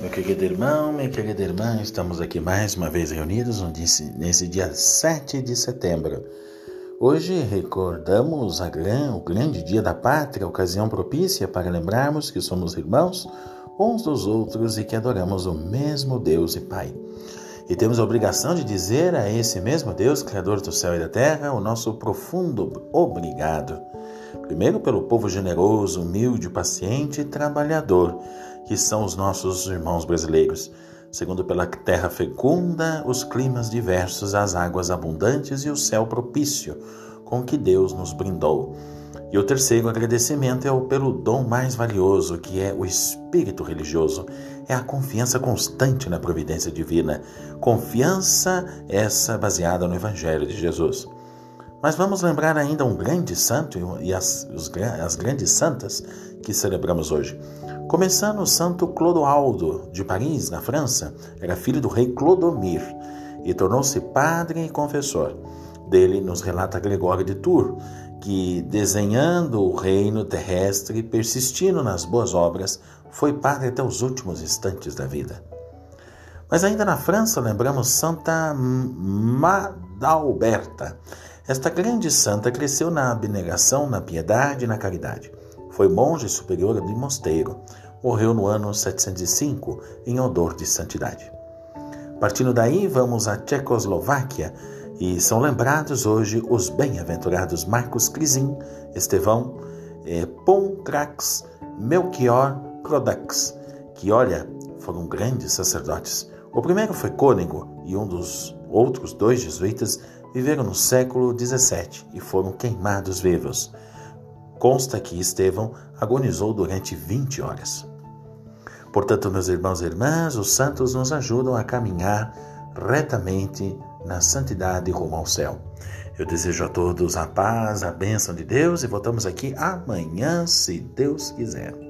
Meu querido irmão, minha querida irmã, estamos aqui mais uma vez reunidos nesse dia 7 de setembro. Hoje recordamos gran, o grande dia da pátria, ocasião propícia para lembrarmos que somos irmãos uns dos outros e que adoramos o mesmo Deus e Pai. E temos a obrigação de dizer a esse mesmo Deus, Criador do céu e da terra, o nosso profundo obrigado. Primeiro, pelo povo generoso, humilde, paciente e trabalhador, que são os nossos irmãos brasileiros. Segundo, pela terra fecunda, os climas diversos, as águas abundantes e o céu propício, com que Deus nos brindou. E o terceiro agradecimento é o pelo dom mais valioso, que é o espírito religioso. É a confiança constante na providência divina. Confiança essa baseada no Evangelho de Jesus. Mas vamos lembrar ainda um grande santo e as, os, as grandes santas que celebramos hoje. Começando o santo Clodoaldo, de Paris, na França, era filho do rei Clodomir e tornou-se padre e confessor. Dele nos relata Gregório de Tours, que, desenhando o reino terrestre e persistindo nas boas obras, foi padre até os últimos instantes da vida. Mas ainda na França lembramos Santa Madalberta. Esta grande santa cresceu na abnegação, na piedade e na caridade. Foi monge superior de mosteiro. Morreu no ano 705 em odor de santidade. Partindo daí, vamos à Tchecoslováquia e são lembrados hoje os bem-aventurados Marcos Crisim, Estevão, eh, Melchior Crodax, que, olha, foram grandes sacerdotes. O primeiro foi cônego e um dos outros dois jesuítas viveram no século XVII e foram queimados vivos. Consta que Estevão agonizou durante 20 horas. Portanto, meus irmãos e irmãs, os santos nos ajudam a caminhar retamente na santidade rumo ao céu. Eu desejo a todos a paz, a bênção de Deus e voltamos aqui amanhã, se Deus quiser.